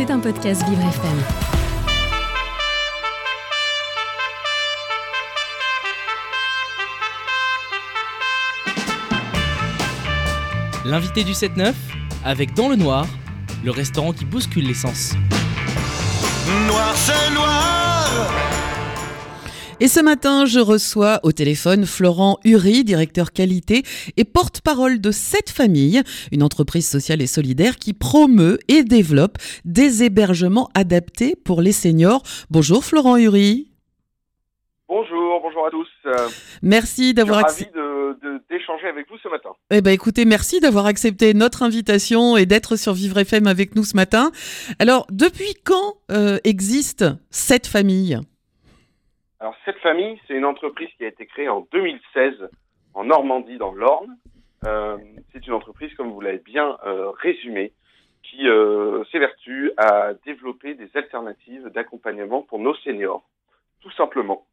C'est un podcast Vivre FM. L'invité du 7-9, avec Dans le Noir, le restaurant qui bouscule l'essence. Noir, c'est noir. Et ce matin, je reçois au téléphone Florent Uri, directeur qualité et porte-parole de cette famille, une entreprise sociale et solidaire qui promeut et développe des hébergements adaptés pour les seniors. Bonjour Florent Uri. Bonjour, bonjour à tous. Euh, Merci d'avoir accepté. d'échanger avec vous ce matin. Eh ben écoutez, merci d'avoir accepté notre invitation et d'être sur Vivre FM avec nous ce matin. Alors, depuis quand euh, existe cette famille? Alors cette famille, c'est une entreprise qui a été créée en 2016 en Normandie, dans l'Orne. Euh, c'est une entreprise, comme vous l'avez bien euh, résumé, qui euh, s'évertue à développer des alternatives d'accompagnement pour nos seniors, tout simplement.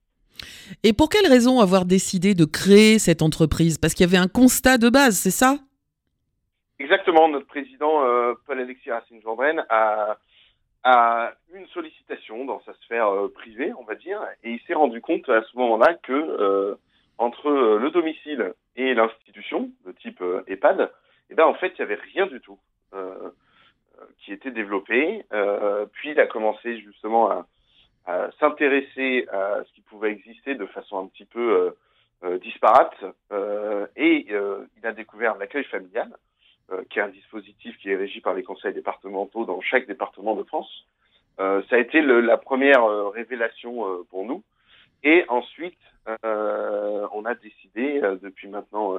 Et pour quelle raison avoir décidé de créer cette entreprise? Parce qu'il y avait un constat de base, c'est ça? Exactement, notre président euh, Paul-Alexis Racine-Gendren a, a dans sa sphère euh, privée, on va dire, et il s'est rendu compte à ce moment-là que euh, entre euh, le domicile et l'institution, de type EHPAD, eh ben, en fait, il n'y avait rien du tout qui était développé. Puis il a commencé justement à, s'intéresser à ce qui pouvait exister de façon un petit peu disparate, et il a découvert l'accueil familial qui est un dispositif qui est régi par les conseils départementaux dans chaque département de France. Euh, ça a été le- la première euh, révélation euh, pour nous. Et ensuite, on a décidé, depuis maintenant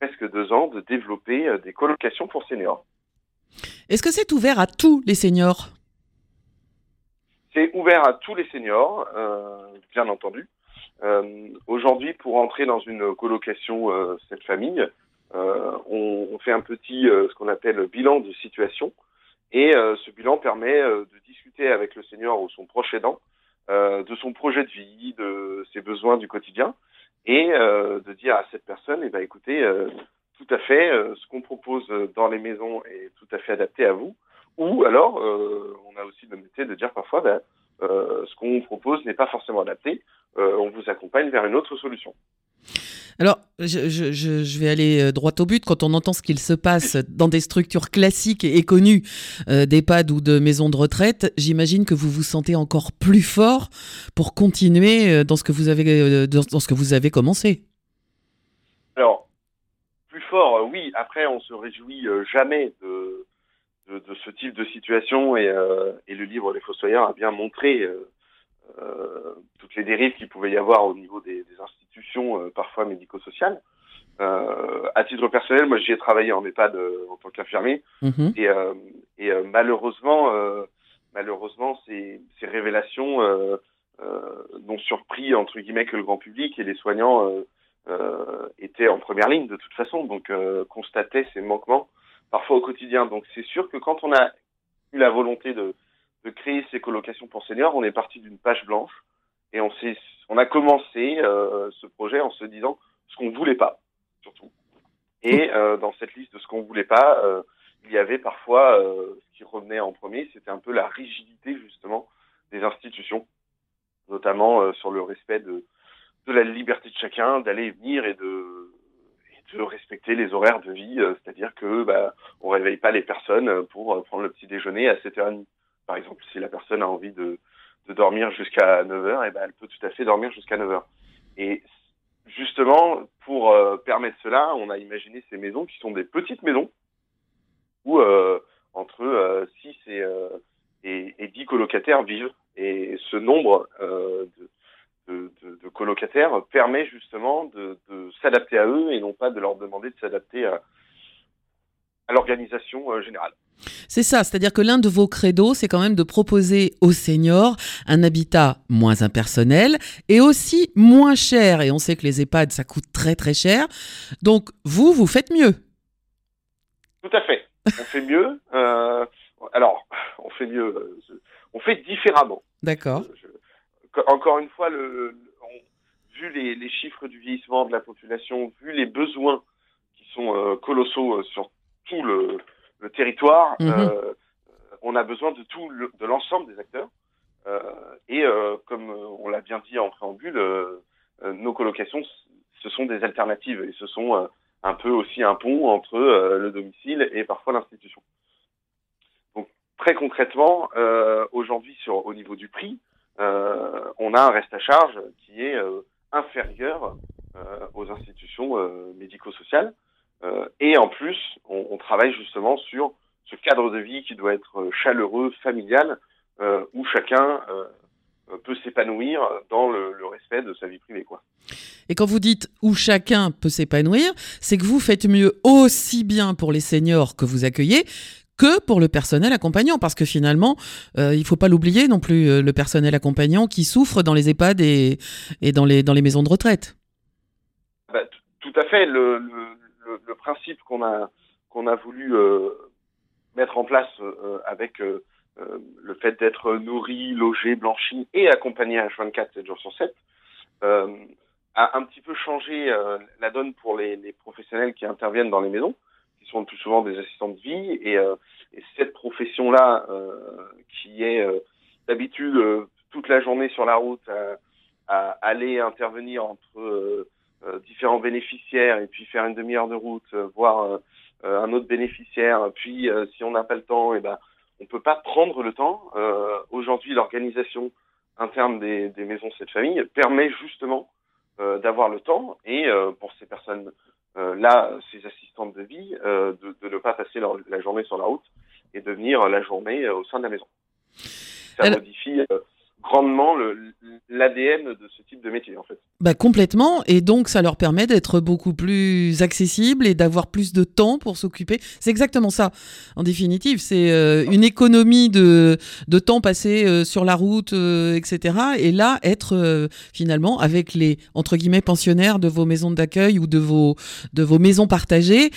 presque deux ans, de développer des colocations pour seniors. Est-ce que c'est ouvert à tous les seniors? C'est ouvert à tous les seniors, euh, bien entendu. Euh, Aujourd'hui, pour entrer dans une colocation, euh, cette famille, on, on fait un petit, ce qu'on appelle bilan de situation. Et euh, ce bilan permet euh, de discuter avec le senior ou son proche aidant euh, de son projet de vie, de ses besoins du quotidien, et de dire à cette personne, eh ben, écoutez, tout à fait, ce qu'on propose dans les maisons est tout à fait adapté à vous. Ou alors, on a aussi l'honnêteté de dire parfois, ben, ce qu'on propose n'est pas forcément adapté. Euh, on vous accompagne vers une autre solution. Alors, je, je- je- je vais aller euh, droit au but. Quand on entend ce qu'il se passe dans des structures classiques et connues euh, d'EHPAD ou de maisons de retraite, j'imagine que vous vous sentez encore plus fort pour continuer euh, dans ce que vous avez, euh, dans, ce que vous avez commencé. Alors, plus fort, euh, oui. Après, on se réjouit euh, jamais de, de, ce type de situation et, euh, et le livre Les Fossoyeurs a bien montré euh, euh, toutes les dérives qu'il pouvait y avoir au niveau des, des institutions, parfois médico-sociales. Euh, à titre personnel, moi, j'y ai travaillé en EHPAD euh, en tant qu'infirmier. Mhm. Et, euh, et malheureusement, malheureusement, ces, ces révélations n'ont surpris entre guillemets que le grand public et les soignants étaient en première ligne de toute façon, donc constataient ces manquements parfois au quotidien. Donc c'est sûr que quand on a eu la volonté de, de créer ces colocations pour seniors, on est parti d'une page blanche et on on a commencé euh, ce projet en se disant ce qu'on voulait pas, surtout. Et euh, dans cette liste de ce qu'on voulait pas, euh, il y avait parfois euh, ce qui revenait en premier, c'était un peu la rigidité justement des institutions, notamment euh, sur le respect de, de la liberté de chacun d'aller et venir et de, de respecter les horaires de vie, euh, c'est-à-dire que bah, on réveille pas les personnes pour euh, prendre le petit déjeuner à 7h30. Par exemple, si la personne a envie de, de dormir jusqu'à 9h, et ben elle peut tout à fait dormir jusqu'à 9h. Et justement, pour euh, permettre cela, on a imaginé ces maisons qui sont des petites maisons où entre euh, 6 et, et, et 10 colocataires vivent. Et ce nombre de, de, colocataires permet justement s'adapter à eux et non pas de leur demander de s'adapter à, à l'organisation euh, générale. C'est ça, c'est-à-dire que l'un de vos credos, c'est quand même de proposer aux seniors un habitat moins impersonnel et aussi moins cher. Et on sait que les EHPAD, ça coûte très très cher. Donc vous, vous faites mieux. Tout à fait. On fait mieux. Euh, alors, on fait mieux. euh, On fait différemment. D'accord. Encore une fois, le, vu les, les chiffres du vieillissement de la population, vu les besoins qui sont euh, colossaux euh, sur tout le, le territoire, Mhm. euh, on a besoin de tout, de l'ensemble des acteurs. et comme on l'a bien dit en préambule, nos colocations, ce sont des alternatives et ce sont un peu aussi un pont entre le domicile et parfois l'institution. Donc très concrètement, aujourd'hui sur au niveau du prix, on a un reste à charge qui est inférieur aux institutions médico-sociales. et en plus, on, on, travaille justement sur ce cadre de vie qui doit être chaleureux, familial, où chacun peut s'épanouir dans le, le, respect de sa vie privée. Quoi. Et quand vous dites où chacun peut s'épanouir, c'est que vous faites mieux aussi bien pour les seniors que vous accueillez que pour le personnel accompagnant, parce que finalement, euh, il faut pas l'oublier non plus, euh, le personnel accompagnant qui souffre dans les EHPAD et, dans, les, maisons de retraite. Bah, tout à fait. Le, principe qu'on a, voulu euh, mettre en place euh, avec le fait d'être nourri, logé, blanchi et accompagné à H24 7 jours sur 7 a un petit peu changé la donne pour les professionnels qui interviennent dans les maisons sont le plus souvent des assistants de vie. Et, euh, et cette profession-là, euh, qui est euh, d'habitude toute la journée sur la route à, aller intervenir entre différents bénéficiaires et puis faire une demi-heure de route, voir un autre bénéficiaire, puis si on n'a pas le temps, et eh ben on peut pas prendre le temps. Aujourd'hui, l'organisation interne des, maisons cette famille permet justement d'avoir le temps et pour ces personnes là, ces assistantes de vie, euh, de, de, ne pas passer leur, la journée sur la route et de venir la journée euh, au sein de la maison. Ça modifie grandement l'ADN de ce type de métier en fait. Bah complètement et donc ça leur permet d'être beaucoup plus accessibles et d'avoir plus de temps pour s'occuper. C'est exactement ça en définitive. C'est euh, une économie de, de temps passé euh, sur la route, euh, etc. Et là être finalement avec les entre guillemets pensionnaires de vos maisons d'accueil ou de vos de vos maisons partagées.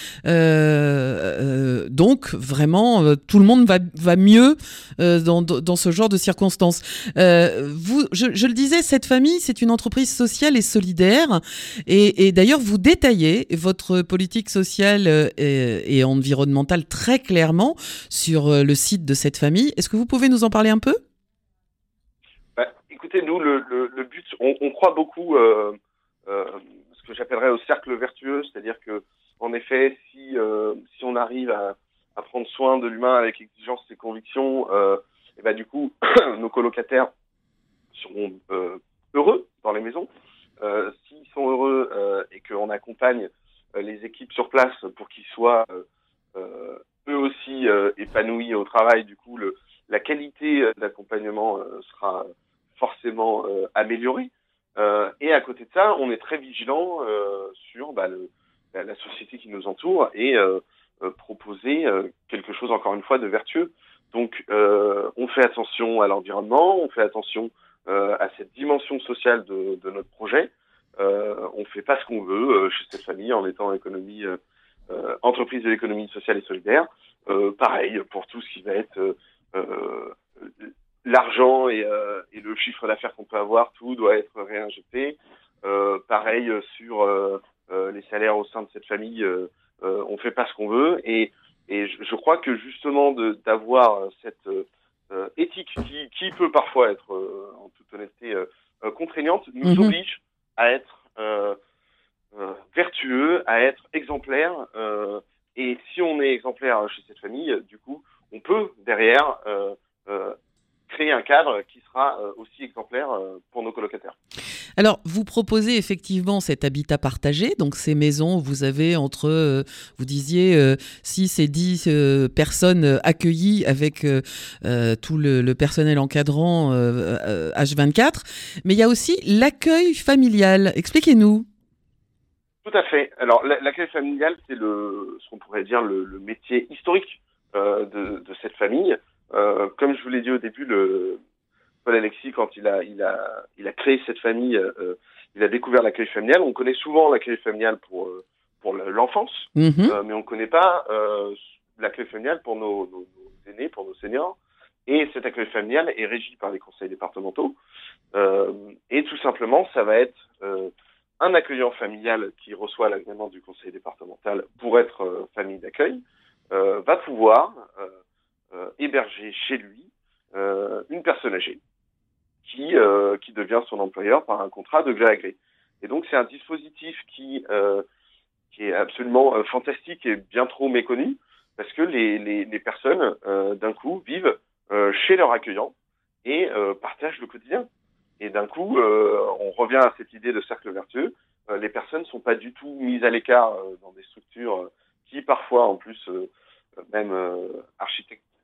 Euh, donc vraiment tout le monde va, va mieux dans, dans ce genre de circonstances. Euh, vous, je, le disais, cette famille, c'est une entreprise sociale et solidaire. Et, d'ailleurs, vous détaillez votre politique sociale euh, et, environnementale très clairement sur euh, le site de cette famille. Est-ce que vous pouvez nous en parler un peu? Bah, Écoutez, nous, le, le, but, on, croit beaucoup euh, euh, ce que j'appellerais au cercle vertueux, c'est-à-dire que, en effet, si, euh, si on arrive à, à prendre soin de l'humain avec exigence et conviction, et bah, du coup, nos colocataires seront euh, heureux dans les maisons. Euh, S'ils sont heureux euh, et qu'on accompagne euh, les équipes sur place pour qu'ils soient euh, eux aussi épanouis au travail, du coup, la qualité d'accompagnement sera forcément améliorée. et à côté de ça, on est très vigilant sur bah, la, la, société qui nous entoure et proposer quelque chose, encore une fois, de vertueux. Donc, on fait attention à l'environnement, on fait attention euh, à cette dimension sociale de, de notre projet. Euh, on fait pas ce qu'on veut euh, chez cette famille en étant économie euh, entreprise de l'économie sociale et solidaire. pareil pour tout ce qui va être l'argent et, et, le chiffre d'affaires qu'on peut avoir, tout doit être réinjecté. pareil sur les salaires au sein de cette famille, on fait pas ce qu'on veut et, et je, je, crois que justement d'avoir cette euh, éthique qui, qui, peut parfois être, euh, en toute honnêteté, euh, contraignante, nous mmh. oblige à être vertueux, à être exemplaire. et si on est exemplaire chez cette famille, du coup, on peut derrière créer un cadre qui sera aussi exemplaire pour nos colocataires. Alors, vous proposez effectivement cet habitat partagé, donc ces maisons, vous avez entre, euh, vous disiez, euh, 6 et 10 euh, personnes accueillies avec euh, euh, tout le, le, personnel encadrant H24, mais il y a aussi l'accueil familial. Expliquez-nous. Tout à fait. Alors, l'accueil familial, c'est le, ce qu'on pourrait dire le, le métier historique de, de, cette famille. comme je vous l'ai dit au début, le, Paul Alexis, quand il a, il a, il a créé cette famille, euh, il a découvert l'accueil familial. On connaît souvent l'accueil familial pour, euh, pour l'enfance, mm -hmm. euh, mais on ne connaît pas euh, l'accueil familial pour nos, nos, nos, aînés, pour nos seniors. Et cet accueil familial est régi par les conseils départementaux. Euh, et tout simplement, ça va être euh, un accueillant familial qui reçoit l'agrément du conseil départemental pour être famille d'accueil, va pouvoir héberger chez lui une personne âgée qui, qui devient son employeur par un contrat de gré à gré. Et donc c'est un dispositif qui, qui est absolument fantastique et bien trop méconnu parce que les, les, les personnes d'un coup vivent chez leur accueillant et partagent le quotidien. Et d'un coup, on revient à cette idée de cercle vertueux. les personnes ne sont pas du tout mises à l'écart dans des structures qui parfois en plus même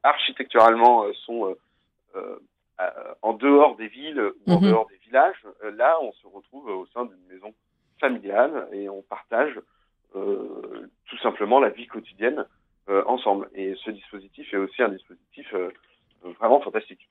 architecturalement sont en dehors des villes ou en mhm. dehors des villages, là, on se retrouve au sein d'une maison familiale et on partage euh, tout simplement la vie quotidienne euh, ensemble. Et ce dispositif est aussi un dispositif euh, vraiment fantastique.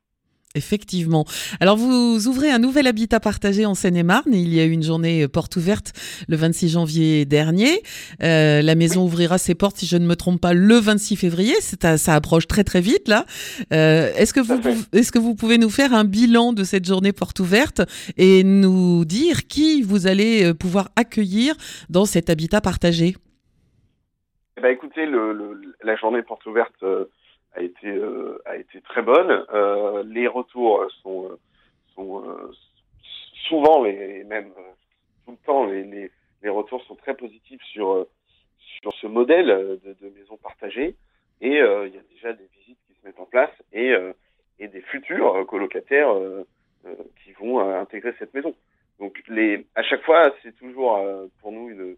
Effectivement. Alors vous ouvrez un nouvel habitat partagé en Seine-et-Marne. Il y a eu une journée porte ouverte le 26 janvier dernier. Euh, la maison ouvrira ses portes, si je ne me trompe pas, le 26 février. À, ça approche très très vite là. Euh, est-ce que vous est-ce que vous pouvez nous faire un bilan de cette journée porte ouverte et nous dire qui vous allez euh, pouvoir accueillir dans cet habitat partagé? Eh ben, écoutez, le, la journée porte ouverte. Euh, a été euh, a été très bonne. Euh, les retours sont sont euh, souvent les même tout le temps les, les, les retours sont très positifs sur sur ce modèle de, maison partagée et il y a déjà des visites qui se mettent en place et et des futurs colocataires qui vont intégrer cette maison. Donc les à chaque fois c'est toujours pour nous une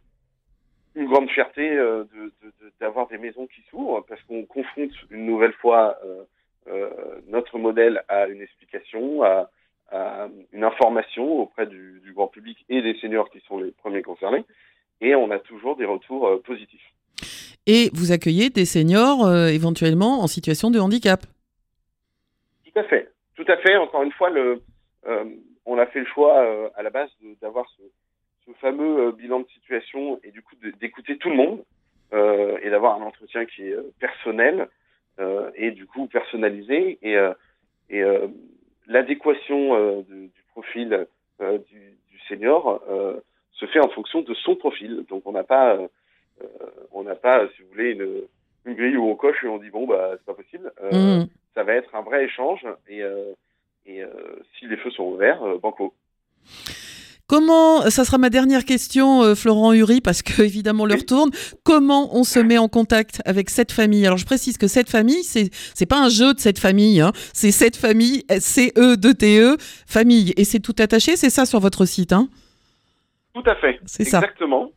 une grande fierté de, des maisons qui s'ouvrent parce qu'on confronte une nouvelle fois euh, euh, notre modèle à une explication, à, à une information auprès du, du, grand public et des seniors qui sont les premiers concernés. Et on a toujours des retours euh, positifs. Et vous accueillez des seniors euh, éventuellement en situation de handicap Tout à fait. Tout à fait. Encore une fois, le, on a fait le choix à la base d'avoir ce, ce fameux bilan de situation et du coup d'écouter tout le monde euh, et d'avoir un entretien qui est euh, personnel euh, et du coup personnalisé et, euh, et l'adéquation du profil du, du, senior se fait en fonction de son profil. Donc on n'a pas on n'a pas si vous voulez une, une grille où on coche et on dit bon bah c'est pas possible. Mmh. Ça va être un vrai échange et, et si les feux sont ouverts, banco. Comment, ça sera ma dernière question, euh, Florent Uri, parce que évidemment l'heure tourne. Comment on se met en contact avec cette famille? Alors je précise que cette famille, c'est c'est pas un jeu de cette famille, hein. c'est cette famille C E D T E famille, et c'est tout attaché, c'est ça sur votre site, hein? Tout à fait. C'est ça. Exactement.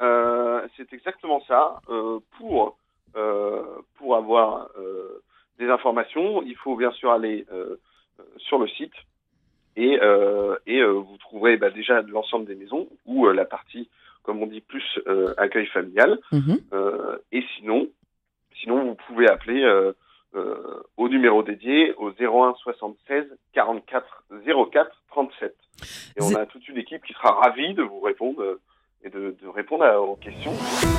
Euh, c'est exactement ça. Euh, pour euh, pour avoir euh, des informations, il faut bien sûr aller sur le site et, euh, et euh, vous trouverez bah, déjà l'ensemble des maisons ou euh, la partie, comme on dit, plus euh, accueil familial. Mhm. et sinon, sinon vous pouvez appeler au numéro dédié au 01 76 44 04 37. Et on a toute une équipe qui sera ravie de vous répondre et de, de répondre à, aux questions.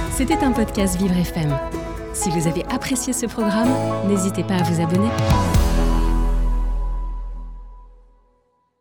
C'était un podcast Vivre FM. Si vous avez apprécié ce programme, n'hésitez pas à vous abonner.